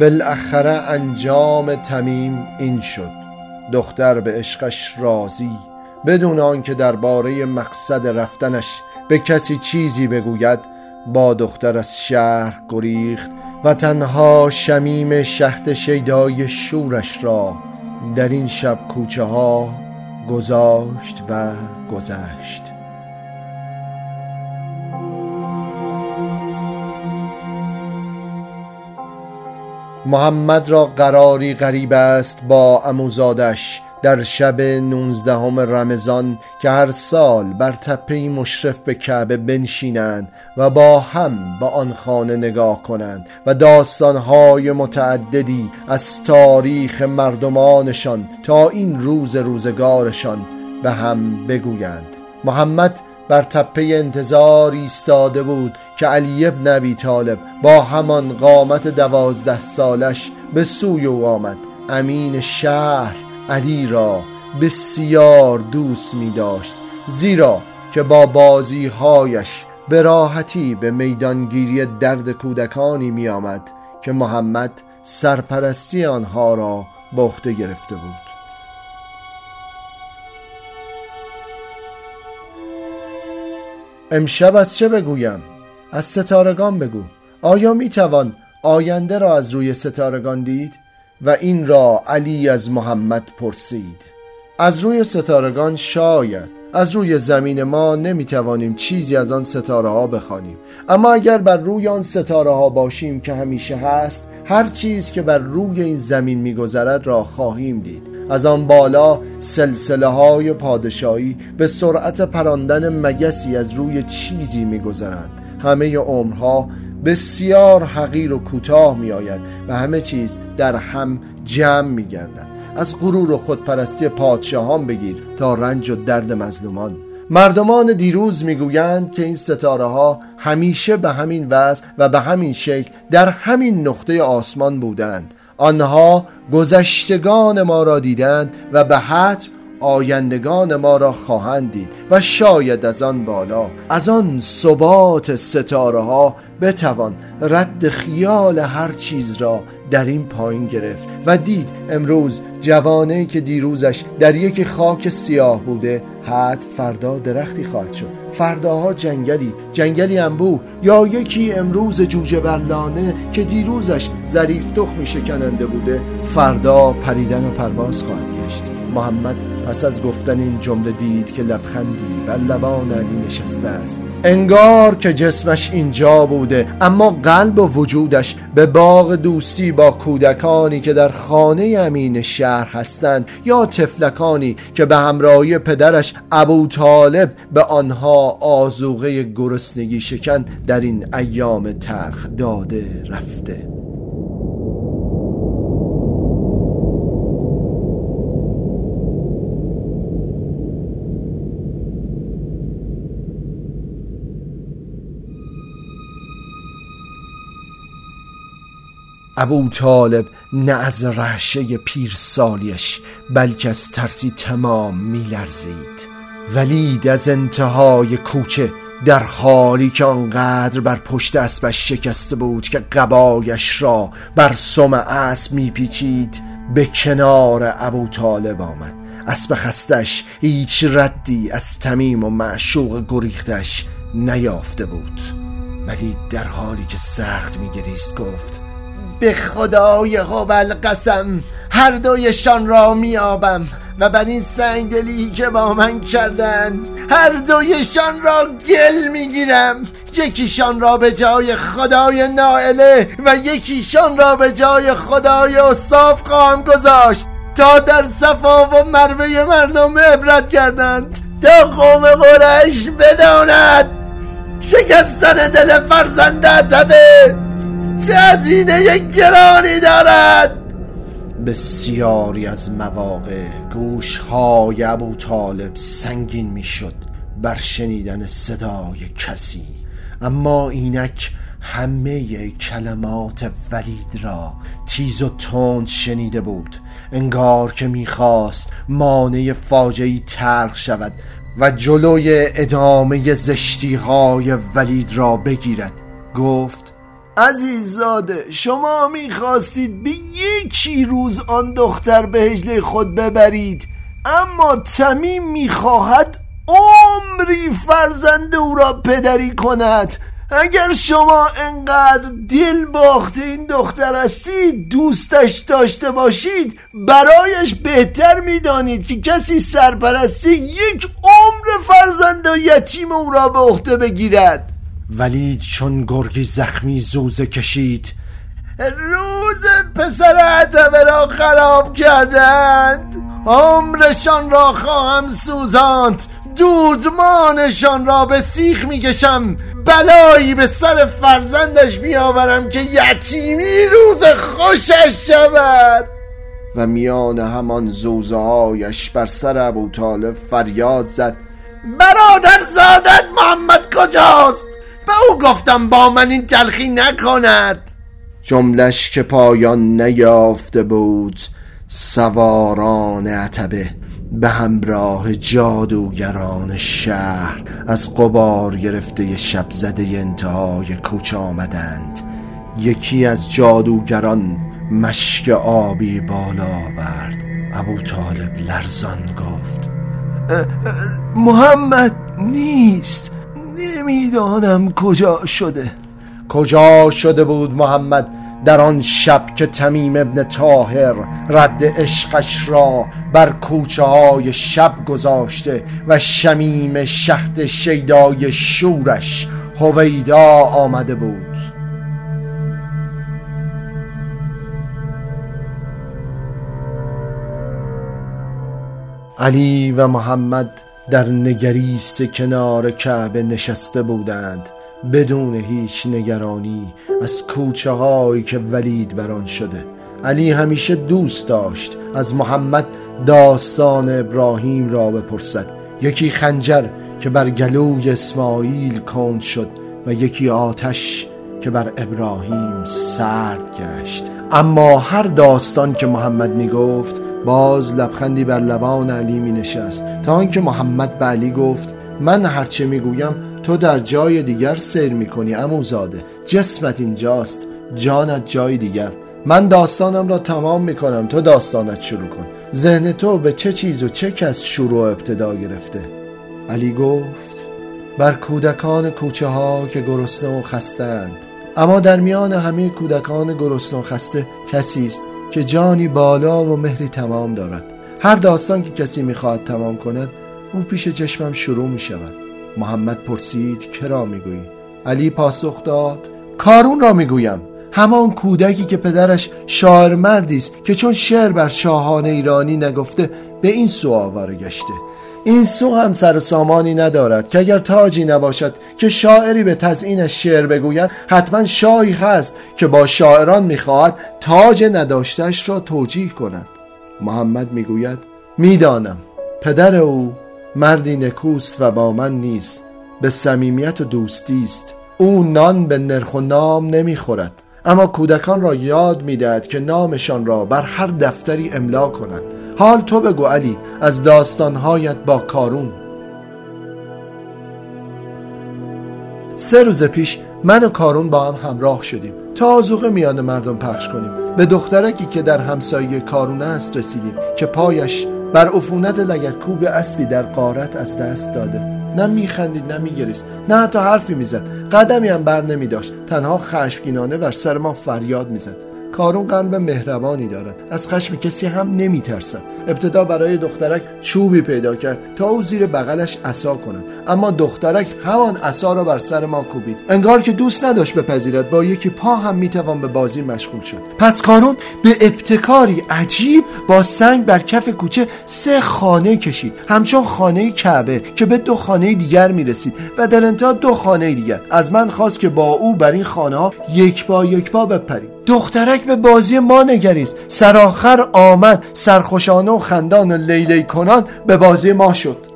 بالاخره انجام تمیم این شد. دختر به عشقش راضی بدون آنکه درباره مقصد رفتنش به کسی چیزی بگوید با دختر از شهر گریخت و تنها شمیم شهد شیدای شورش را در این شب کوچه ها گذاشت و گذشت. محمد را قراری غریب است با اموزادش در شب نوزدهم رمضان که هر سال بر تپه مشرف به کعبه بنشینند و با هم به آن خانه نگاه کنند و داستانهای متعددی از تاریخ مردمانشان تا این روز روزگارشان به هم بگویند. محمد بر تپه انتظار ایستاده بود که علی ابن ابی طالب با همان قامت دوازده سالش به سوی او آمد. امین شهر علی را بسیار دوست می داشت زیرا که با بازیهایش به راحتی به میدانگیری درد کودکانی می آمد که محمد سرپرستی آنها را به عهده گرفته بود. امشب از چه بگویم؟ از ستارگان بگو آیا می توان آینده را از روی ستارگان دید؟ و این را علی از محمد پرسید از روی ستارگان شاید از روی زمین ما نمی توانیم چیزی از آن ستاره ها بخوانیم اما اگر بر روی آن ستاره ها باشیم که همیشه هست هر چیز که بر روی این زمین میگذرد را خواهیم دید. از آن بالا سلسله های پادشاهی به سرعت پراندن مگسی از روی چیزی میگذرند. همه عمرها بسیار حقیر و کوتاه می آید و همه چیز در هم جمع می گردد از غرور و خودپرستی پادشاهان بگیر تا رنج و درد مظلومان. مردمان دیروز می‌گویند که این ستاره ها همیشه به همین وضع و به همین شکل در همین نقطه آسمان بودند. آنها گذشتگان ما را دیدند و به حتم آیندگان ما را خواهند دید و شاید از آن بالا از آن ثبات ستاره ها بتوان رد خیال هر چیز را در این پایین گرفت و دید امروز جوانه که دیروزش در یک خاک سیاه بوده حد فردا درختی خواهد شد. فرداها جنگلی جنگلی انبوه یا یکی امروز جوجه برلانه که دیروزش ظریف تخمی شکننده بوده فردا پریدن و پرواز خواهد گشت. محمد پس از گفتن این جمله دید که لبخندی بر لبان علی نشسته است. انگار که جسمش اینجا بوده اما قلب و وجودش به باغ دوستی با کودکانی که در خانه امین شهر هستند یا تفلکانی که به همراهی پدرش ابو طالب به آنها آزوغه گرسنگی شکن در این ایام تلخ داده رفته. ابو طالب نه از پیر سالیش بلکه از ترسی تمام میلرزید. ولید از انتهای کوچه در حالی که آنقدر بر پشت اسبش شکسته بود که قبایش را بر سم اسب میپیچید به کنار ابو طالب آمد. اسب خستش هیچ ردی از تمیم و معشوق گریختش نیافته بود. ولی در حالی که سخت میگریست گفت به خدای قبل قسم هر دویشان را میابم و بر این سنگدلی که با من کردن هر دویشان را گل می‌گیرم. یکیشان را به جای خدای نائله و یکیشان را به جای خدای اصاف خواهم گذاشت تا در صفا و مروه مردم عبرت کردند تا قوم قرش بداند. شکستن دل فرزنده تبه چه هزینه گرانی دارد؟ بسیاری از مواقع گوشهای ابو طالب سنگین می‌شد بر شنیدن صدای کسی. اما اینک همه کلمات ولید را تیز و تند شنیده بود. انگار که می‌خواست مانع فاجعی تلخ شود و جلوی ادامه زشتی های ولید را بگیرد. گفت عزیززاده شما می‌خواستید به یکی روز آن دختر به هجله خود ببرید اما تمیم می‌خواهد عمری فرزند او را پدری کند. اگر شما انقدر دل باخته این دختر هستید دوستش داشته باشید برایش بهتر می‌دانید که کسی سرپرستی یک عمر فرزند و یتیم او را به عهده بگیرد. ولید چون گرگی زخمی زوزه کشید روز پسر عتبه را خراب کردند. عمرشان را خواهم سوزاند. دودمانشان را به سیخ می‌کشم. بلایی به سر فرزندش بیاورم که یتیمی روز خوشش شود. و میان همان زوزه هایش بر سر ابو طالب فریاد زد. برادر زادت محمد کجاست؟ به او گفتم با من این تلخی نکند. جملش که پایان نیافته بود سواران عتبه به همراه جادوگران شهر از قبار گرفته شب زده انتهای کوچ آمدند. یکی از جادوگران مشک آبی بالا آورد. ابو طالب لرزان گفت محمد نیست. نمی‌دانم کجا شده. کجا شده بود محمد در آن شب که تمیم ابن تاهر رد عشقش را بر کوچه های شب گذاشته و شمیم شخت شیدای شورش هویدا آمده بود. علی و محمد در نگریست کنار کعبه نشسته بودند بدون هیچ نگرانی از کوچه هایی که ولید بران شده. علی همیشه دوست داشت از محمد داستان ابراهیم را بپرسد. یکی خنجر که بر گلوی اسماعیل کند شد و یکی آتش که بر ابراهیم سرد گشت. اما هر داستان که محمد می گفت باز لبخندی بر لبان علی می نشست تا آنکه محمد به علی گفت من هرچه می گویم تو در جای دیگر سیر می‌کنی اموزاده جسمت اینجاست جانت جای دیگر. من داستانم را تمام می‌کنم تو داستانت شروع کن. ذهن تو به چه چیز و چه کس شروع ابتدا گرفته؟ علی گفت بر کودکان کوچه ها که گرسنه و خستند اما در میان همه کودکان گرسنه و خسته کسی است. که جانی بالا و مهری تمام دارد. هر داستان که کسی می‌خواهد تمام کند او پیش چشمم شروع می شود محمد پرسید کرا می‌گویی؟ علی پاسخ داد کارون را می‌گویم. همان کودکی که پدرش شاعر مردی است که چون شعر بر شاهان ایرانی نگفته به این سو آواره گشته این سو هم سر سامانی ندارد که اگر تاجی نباشد که شاعری به تزئینش شعر بگوید حتما شاهی هست که با شاعران می‌خواهد تاج نداشتش را توجیه کند. محمد می‌گوید می‌دانم پدر او مردی نکوست و با من نیست به صمیمیت و دوستی است. او نان به نرخ و نام نمی‌خورد اما کودکان را یاد می‌دهد که نامشان را بر هر دفتری املا کنند حال تو بگو علی از داستانهایت با کارون. سه روز پیش من و کارون با هم همراه شدیم. تا آزوغه میان مردم پخش کنیم. به دخترکی که در همسایه کارون است رسیدیم که پایش بر عفونت لگتکوب اسبی در قارت از دست داده. نه میخندید نه میگریست نه حتی حرفی می‌زد. قدمی هم بر نمی داشت تنها خشمگینانه بر سر ما فریاد می‌زد. کارون قلب مهربانی دارد. از خشم کسی هم نمیترسد. ابتدا برای دخترک چوبی پیدا کرد تا او زیر بغلش عصا کند. اما دخترک همان عصا را بر سر ما کوبید. انگار که دوست نداشت بپذیرد. با یکی پا هم می‌توان به بازی مشغول شد. پس کارون به ابتکاری عجیب با سنگ بر کف کوچه سه خانه کشید. همچون خانه کعبه که به دو خانه دیگر می‌رسید و در انتها دو خانه دیگر. از من خواست که با او بر این خانه یک با یک با بپریم. دخترک به بازی ما نگریست. سرآخر آمد سرخوشانه و خندان و لیلی کنان به بازی ما شد.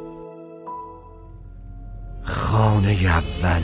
خانه اول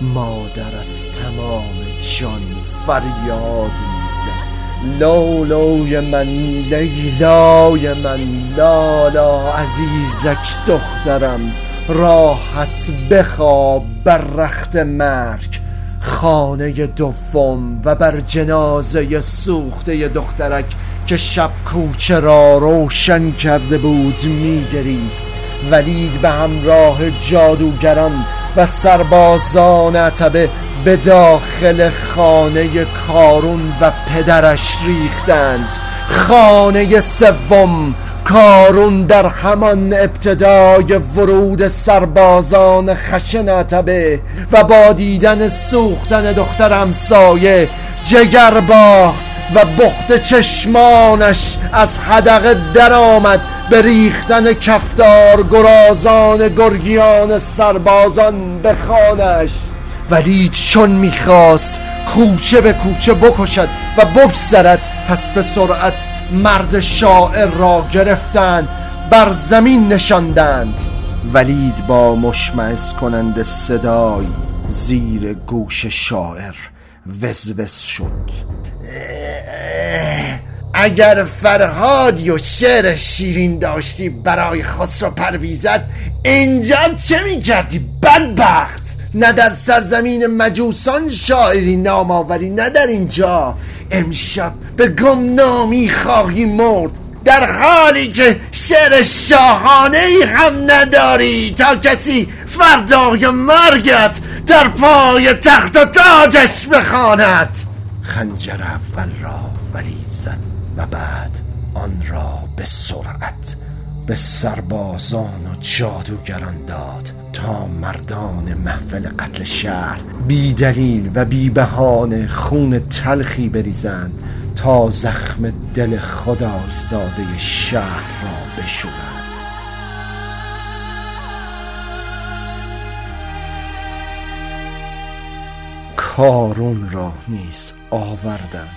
مادر از تمام جان فریاد می‌زد. لولوی من لیلای من لالا عزیزک دخترم راحت بخواب بر رخت مرگ. خانه دوم و بر جنازه سوخته دخترک که شب کوچه را روشن کرده بود میگریست. ولید به همراه جادوگران و سربازان عتبه به داخل خانه کارون و پدرش ریختند. خانه سوم کارون در همان ابتدای ورود سربازان خشن عتبه و با دیدن سوختن دختر همسایه جگر باخت و بخت چشمانش از حدقه درآمد به ریختن کفتار گرازان گرگیان سربازان به خانش ولی چون می‌خواست کوچه به کوچه بکشد و بگذرد پس به سرعت مرد شاعر را گرفتند بر زمین نشاندند. ولید با مشمعز کنند صدای زیر گوش شاعر وزوز شد. اگر فرهادی و شعر شیرین داشتی برای خسرو پرویزت اینجا چه می‌کردی بدبخت؟ نه در سرزمین مجوسان شاعری نام آوری نه در اینجا. امشب به گمنامی خواهی مرد در حالی که شعر شاهانه ای هم نداری تا کسی فردای مرگت در پای تخت و تاجش بخواند. خنجر اول را ولید زد و بعد آن را به سرعت به سربازان و جادوگران داد. تا مردان محفل قتل شهر بی دلیل و بی بهانه خون تلخی بریزند تا زخم دل خدای زاده شهر را بشورند. کارون را نیز آوردند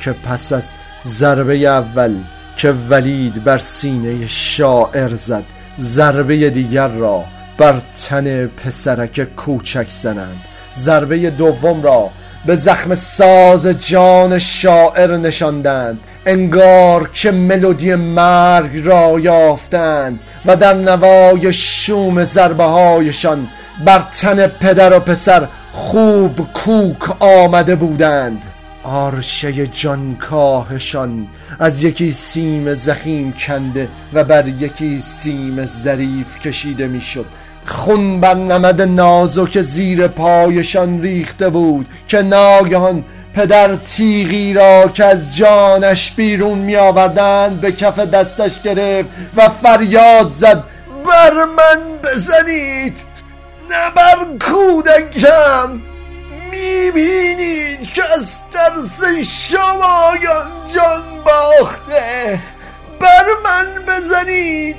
که پس از ضربه اول که ولید بر سینه شاعر زد ضربه دیگر را بر تن پسرک کوچک زنند. ضربه دوم را به زخم ساز جان شاعر نشاندند. انگار که ملودی مرگ را یافتند و در نوای شوم ضربه هایشان بر تن پدر و پسر خوب کوک آمده بودند. آرشه جانکاهشان از یکی سیم زخیم کنده و بر یکی سیم ظریف کشیده می‌شد. خون بر نمد نازک زیر پایشان ریخته بود که ناگهان پدر تیغی را که از جانش بیرون می آوردند به کف دستش گرفت و فریاد زد بر من بزنید! نه بر کودکم! می‌بینید که از ترس شمایان جان باخته! بر من بزنید!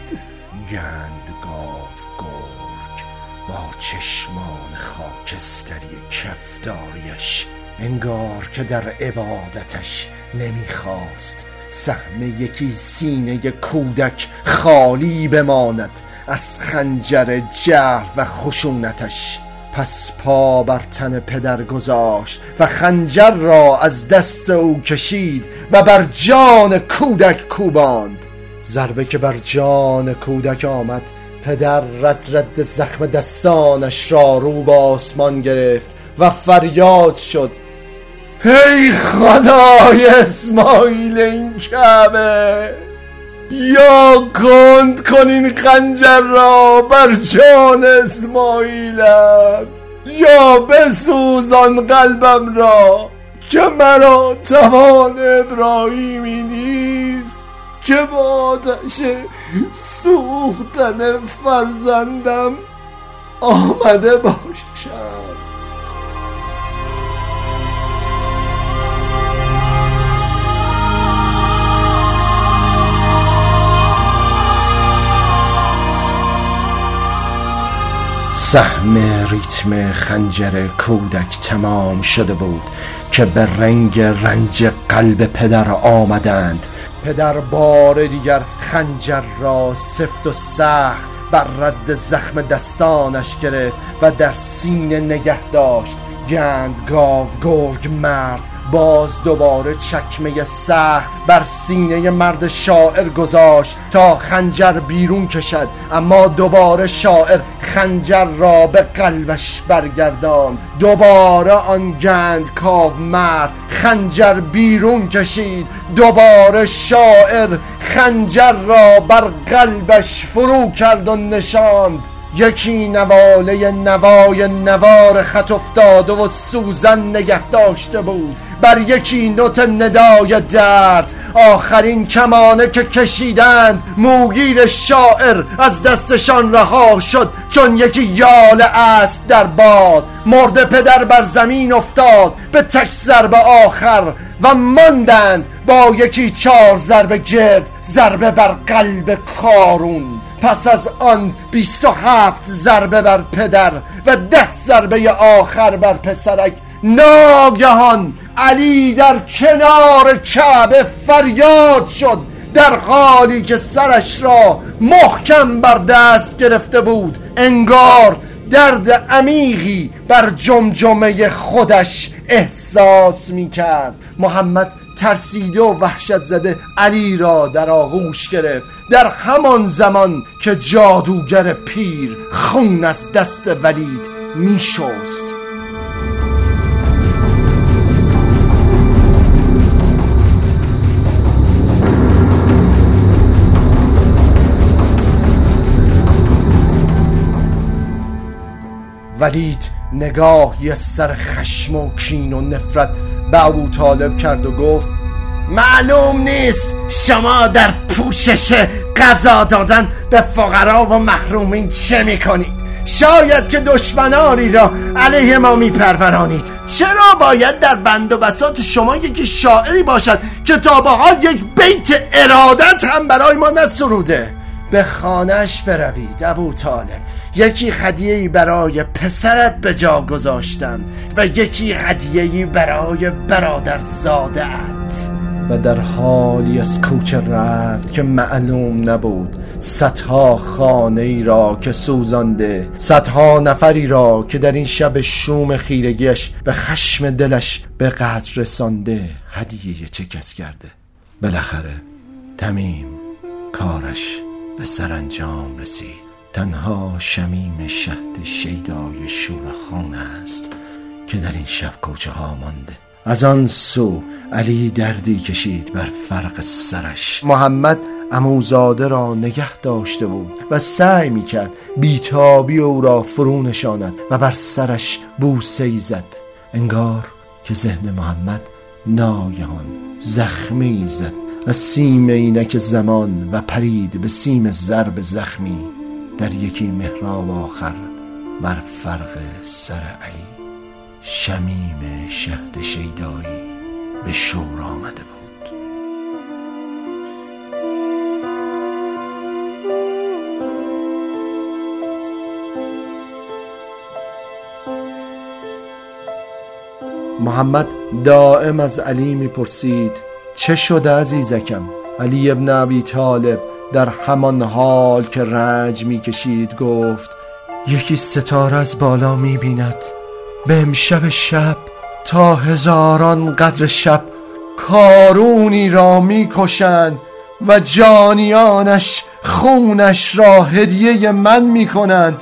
با چشمان خاکستری کفتاریش انگار که در عبادتش نمی‌خواست سهم یکی سینه کودک خالی بماند از خنجر جهل و خشونتش. پس پا بر تن پدر گذاشت و خنجر را از دست او کشید و بر جان کودک کوباند. ضربه که بر جان کودک آمد پدر رد رد زخم دستانش را رو به آسمان گرفت و فریاد شد. هی خدای اسماعیل این کعبه یا کند کنین خنجر را بر جان اسماعیلم یا بسوزان قلبم را که مرا توان ابراهیمی نیست. که با آتش سوختن فرزندم آمده باشم. سهم ریتم خنجر کودک تمام شده بود که به رنگ رنج قلب پدر آمدند. پدر بار دیگر خنجر را سفت و سخت بر رد زخم دستانش گرفت و در سینه نگه داشت. گند گاو گرگ مرد باز دوباره چکمه سخت بر سینه مرد شاعر گذاشت تا خنجر بیرون کشد. اما دوباره شاعر خنجر را به قلبش برگردان. دوباره آن گند کاو مرد خنجر بیرون کشید. دوباره شاعر خنجر را بر قلبش فرو کرد و نشاند. یکی نواله نوای نوار خط افتاده و سوزن نگه داشته بود. بر یکی نوت ندای درد. آخرین کمانه که کشیدند موگیر شاعر از دستشان رها شد چون یکی یال است در باد. مرد پدر بر زمین افتاد به تک ضربه آخر. و ماندند با یکی چهار ضربه گرد ضربه بر قلب کارون. پس از آن بیست و هفت ضربه بر پدر و ده ضربه آخر بر پسرک ناگهان علی در کنار کعبه فریاد شد در حالی که سرش را محکم بر دست گرفته بود انگار درد عمیقی بر جمجمه خودش احساس می کرد محمد ترسیده و وحشت زده علی را در آغوش گرفت. در همان زمان که جادوگر پیر خون از دست ولید می شست ولید نگاهی سر خشم و کین و نفرت به ابو طالب کرد و گفت معلوم نیست شما در پوشش غذا دادن به فقرا و محرومین چه می‌کنید. شاید که دشمنانی را علیه ما میپرورانید. چرا باید در بند و بسات شما یکی شاعری باشد که تا یک بیت ارادت هم برای ما نسروده؟ به خانهش بروید ابو طالب. یکی هدیه‌ای برای پسرت به جا گذاشتم و یکی هدیه‌ای برای برادر زاده و در حالی از کوچه رفت که معلوم نبود. صدها خانه ای را که سوزانده صدها نفری را که در این شب شوم خیرگیش به خشم دلش به قدر رسانده هدیه چه کس کرده. بالاخره تمیم کارش به سرانجام رسید. تنها شمیم شهد شیدای شورخان است که در این شب کوچه ها مانده. از آن سو علی دردی کشید بر فرق سرش. محمد اموزاده را نگه داشته بود و سعی می کرد بیتابی او را فرو نشاند و بر سرش بوسه زد. انگار که ذهن محمد ناگهان زخمی زد. از سیم اینک زمان و پرید به سیم ضرب زخمی در یکی محراب آخر بر فرق سر علی. شمیم شهد شیدایی به شور آمده بود. محمد دائم از علی می‌پرسید چه شده عزیزکم؟ علی ابن ابی طالب در همان حال که رنج می‌کشید گفت یکی ستاره از بالا می‌بیند. به امشب شب تا هزاران قدر شب کارونی را می‌کشند و جانیانش خونش را هدیه من می‌کنند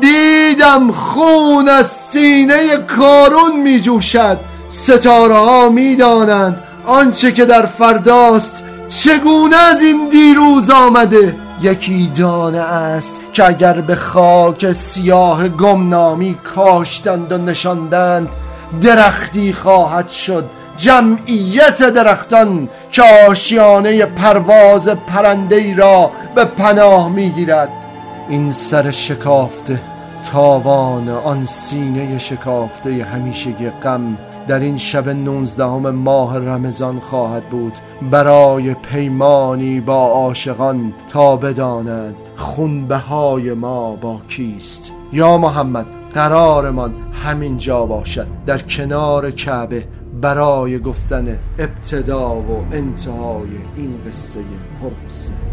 دیدم خون از سینه کارون میجوشد ستاره ها می‌دانند آنچه که در فرداست چگونه از این دیروز آمده؟ یکی دانه است که اگر به خاک سیاه گمنامی کاشتند و نشاندند درختی خواهد شد جمعیت درختان که آشیانه پرواز پرنده را به پناه می‌گیرد. این سر شکافته تاوان آن سینه شکافته همیشگی غم. در این شب نوزدهم ماه رمضان خواهد بود. برای پیمانی با عاشقان تا بداند خونبهای ما با کیست. یا محمد قرارمان همین جا باشد. در کنار کعبه برای گفتن ابتدا و انتهای این قصه پرقصه.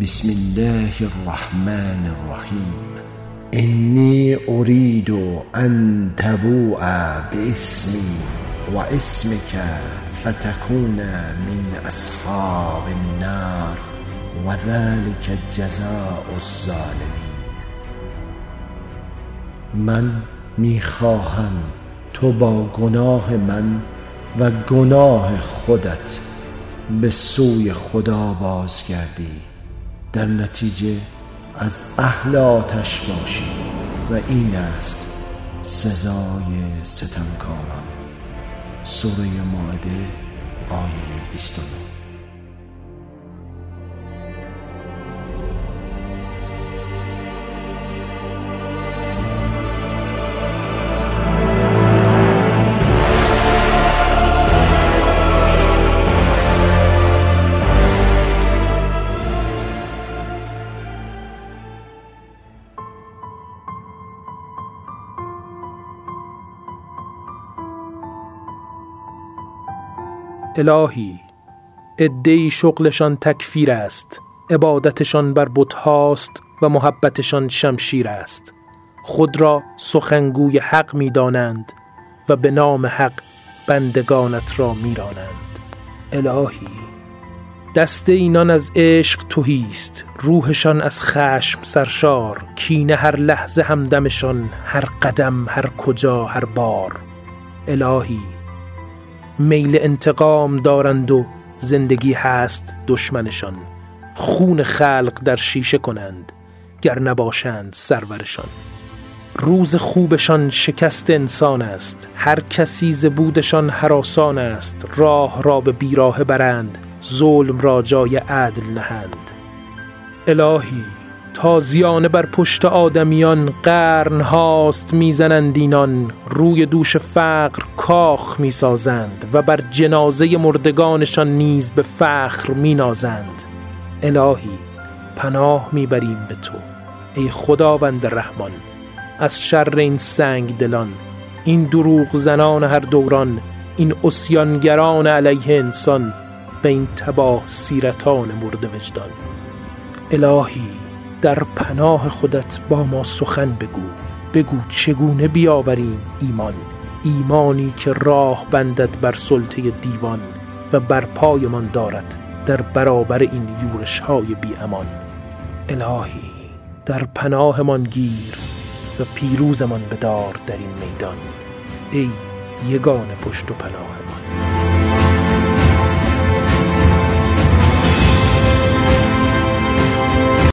بسم الله الرحمن الرحیم انی ارید ان تبوع باسمی و اسمك فتكون من اصحاب النار و ذلك جزاء الظالمین من می‌خواهم تو با گناه من و گناه خودت به سوی خدا بازگردی در نتیجه از اهل آتش باشی و این است سزای ستمکاران. سوره ماعده آیه 29 الهی. ادهی شغلشان تکفیر است. عبادتشان بر بتهاست و محبتشان شمشیر است. خود را سخنگوی حق می دانند و به نام حق بندگانت را می رانند الهی. دست اینان از عشق توهیست روحشان از خشم سرشار. کینه هر لحظه همدمشان هر قدم هر کجا هر بار. الهی. میل انتقام دارند و زندگی هست دشمنشان. خون خلق در شیشه کنند گر نباشند سرورشان. روز خوبشان شکست انسان است هر کسی ز بودشان حراسان است. راه را به بیراه برند ظلم را جای عدل نهند. الهی تازیانه بر پشت آدمیان قرن هاست می‌زنند اینان. روی دوش فقر کاخ می‌سازند و بر جنازه مردگانشان نیز به فخر مینازند. الهی پناه می‌بریم به تو. ای خداوند رحمان از شر این سنگ دلان این دروغ زنان هر دوران این اسیانگران علیه انسان به این تباه سیرتان مرد وجدان. الهی در پناه خودت با ما سخن بگو. بگو چگونه بیاوریم ایمان. ایمانی که راه بندد بر سلطه دیوان و بر پایمان دارد در برابر این یورش های بی امان. الهی در پناهمان گیر و پیروزمان بدار در این میدان. ای یگان پشت و پناهمان